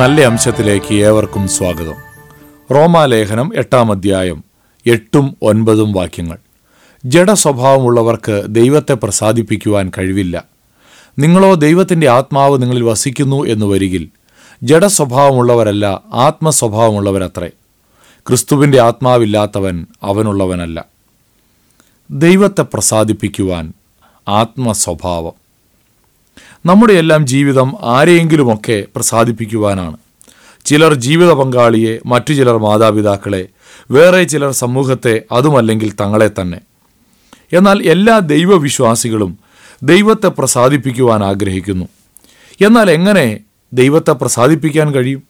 നല്ല അംശത്തിലേക്ക് ഏവർക്കും സ്വാഗതം. റോമാലേഖനം എട്ടാം അധ്യായം എട്ടും ഒൻപതും വാക്യങ്ങൾ. ജഡ സ്വഭാവമുള്ളവർക്ക് ദൈവത്തെ പ്രസാദിപ്പിക്കുവാൻ കഴിവില്ല. നിങ്ങളോ ദൈവത്തിന്റെ ആത്മാവ് നിങ്ങളിൽ വസിക്കുന്നു എന്ന് വരികിൽ ജഡസ്വഭാവമുള്ളവരല്ല ആത്മസ്വഭാവമുള്ളവരത്രേ. ക്രിസ്തുവിന്റെ ആത്മാവില്ലാത്തവൻ അവനുള്ളവനല്ല. ദൈവത്തെ പ്രസാദിപ്പിക്കുവാൻ ആത്മസ്വഭാവം. നമ്മുടെ എല്ലാം ജീവിതം ആരെയെങ്കിലുമൊക്കെ പ്രസാദിപ്പിക്കുവാനാണ്. ചിലർ ജീവിത പങ്കാളിയെ മറ്റു ചിലർ മാതാപിതാക്കളെ വേറെ ചിലർ സമൂഹത്തെ അതുമല്ലെങ്കിൽ തങ്ങളെ തന്നെ. എന്നാൽ എല്ലാ ദൈവവിശ്വാസികളും ദൈവത്തെ പ്രസാദിപ്പിക്കുവാൻ ആഗ്രഹിക്കുന്നു. എന്നാൽ എങ്ങനെ ദൈവത്തെ പ്രസാദിപ്പിക്കാൻ കഴിയും?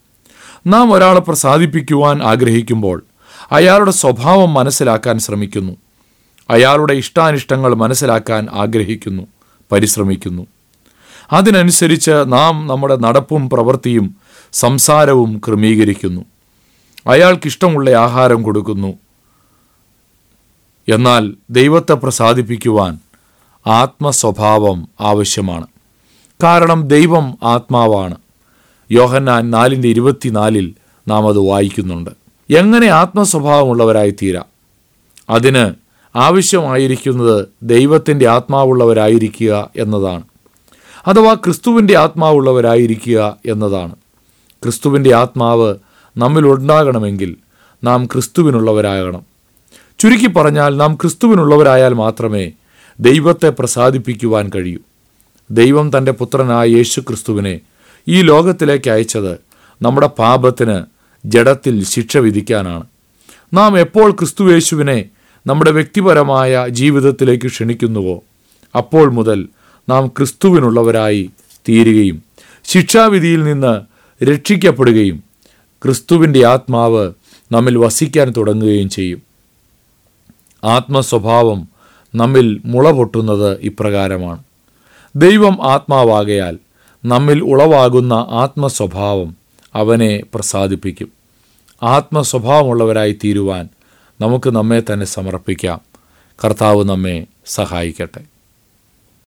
നാം ഒരാളെ പ്രസാദിപ്പിക്കുവാൻ ആഗ്രഹിക്കുമ്പോൾ അയാളുടെ സ്വഭാവം മനസ്സിലാക്കാൻ ശ്രമിക്കുന്നു. അയാളുടെ ഇഷ്ടാനിഷ്ടങ്ങൾ മനസ്സിലാക്കാൻ ആഗ്രഹിക്കുന്നു പരിശ്രമിക്കുന്നു. അതിനനുസരിച്ച് നാം നമ്മുടെ നടപ്പും പ്രവൃത്തിയും സംസാരവും ക്രമീകരിക്കുന്നു. അയാൾക്കിഷ്ടമുള്ള ആഹാരം കൊടുക്കുന്നു. എന്നാൽ ദൈവത്തെ പ്രസാദിപ്പിക്കുവാൻ ആത്മസ്വഭാവം ആവശ്യമാണ്. കാരണം ദൈവം ആത്മാവാണ്. യോഹന്നാൻ നാലിന്റെ ഇരുപത്തിനാലിൽ നാം അത് വായിക്കുന്നുണ്ട്. എങ്ങനെ ആത്മസ്വഭാവമുള്ളവരായി തീരാം അതിന് ആവശ്യമായിരിക്കുന്നത് ദൈവത്തിന്റെ ആത്മാവുള്ളവരായിരിക്കുക എന്നതാണ്. അഥവാ ക്രിസ്തുവിന്റെ ആത്മാവുള്ളവരായിരിക്കുക എന്നതാണ്. ക്രിസ്തുവിന്റെ ആത്മാവ് നമ്മിലുണ്ടാകണമെങ്കിൽ നാം ക്രിസ്തുവിനുള്ളവരാകണം. ചുരുക്കി പറഞ്ഞാൽ നാം ക്രിസ്തുവിനുള്ളവരായാൽ മാത്രമേ ദൈവത്തെ പ്രസാദിപ്പിക്കുവാൻ കഴിയൂ. ദൈവം തന്റെ പുത്രനായ യേശു ക്രിസ്തുവിനെ ഈ ലോകത്തിലേക്ക് അയച്ചത് നമ്മുടെ പാപത്തിന് ജഡത്തിൽ ശിക്ഷ വിധിക്കാനാണ്. നാം എപ്പോൾ ക്രിസ്തുവേശുവിനെ നമ്മുടെ വ്യക്തിപരമായ ജീവിതത്തിലേക്ക് ക്ഷണിക്കുന്നുവോ അപ്പോൾ മുതൽ നാം ക്രിസ്തുവിനുള്ളവരായി തീരുകയും ശിക്ഷാവിധിയിൽ നിന്ന് രക്ഷിക്കപ്പെടുകയും ക്രിസ്തുവിന്റെ ആത്മാവ് നമ്മിൽ വസിക്കാൻ തുടങ്ങുകയും ചെയ്യും. ആത്മസ്വഭാവം നമ്മിൽ മുള പൊട്ടുന്നത് ഇപ്രകാരമാണ്. ദൈവം ആത്മാവാകയാൽ നമ്മിൽ ഉളവാകുന്ന ആത്മസ്വഭാവം അവനെ പ്രസാദിപ്പിക്കും. ആത്മസ്വഭാവമുള്ളവരായി തീരുവാൻ നമുക്ക് നമ്മെ തന്നെ സമർപ്പിക്കാം. കർത്താവ് നമ്മെ സഹായിക്കട്ടെ.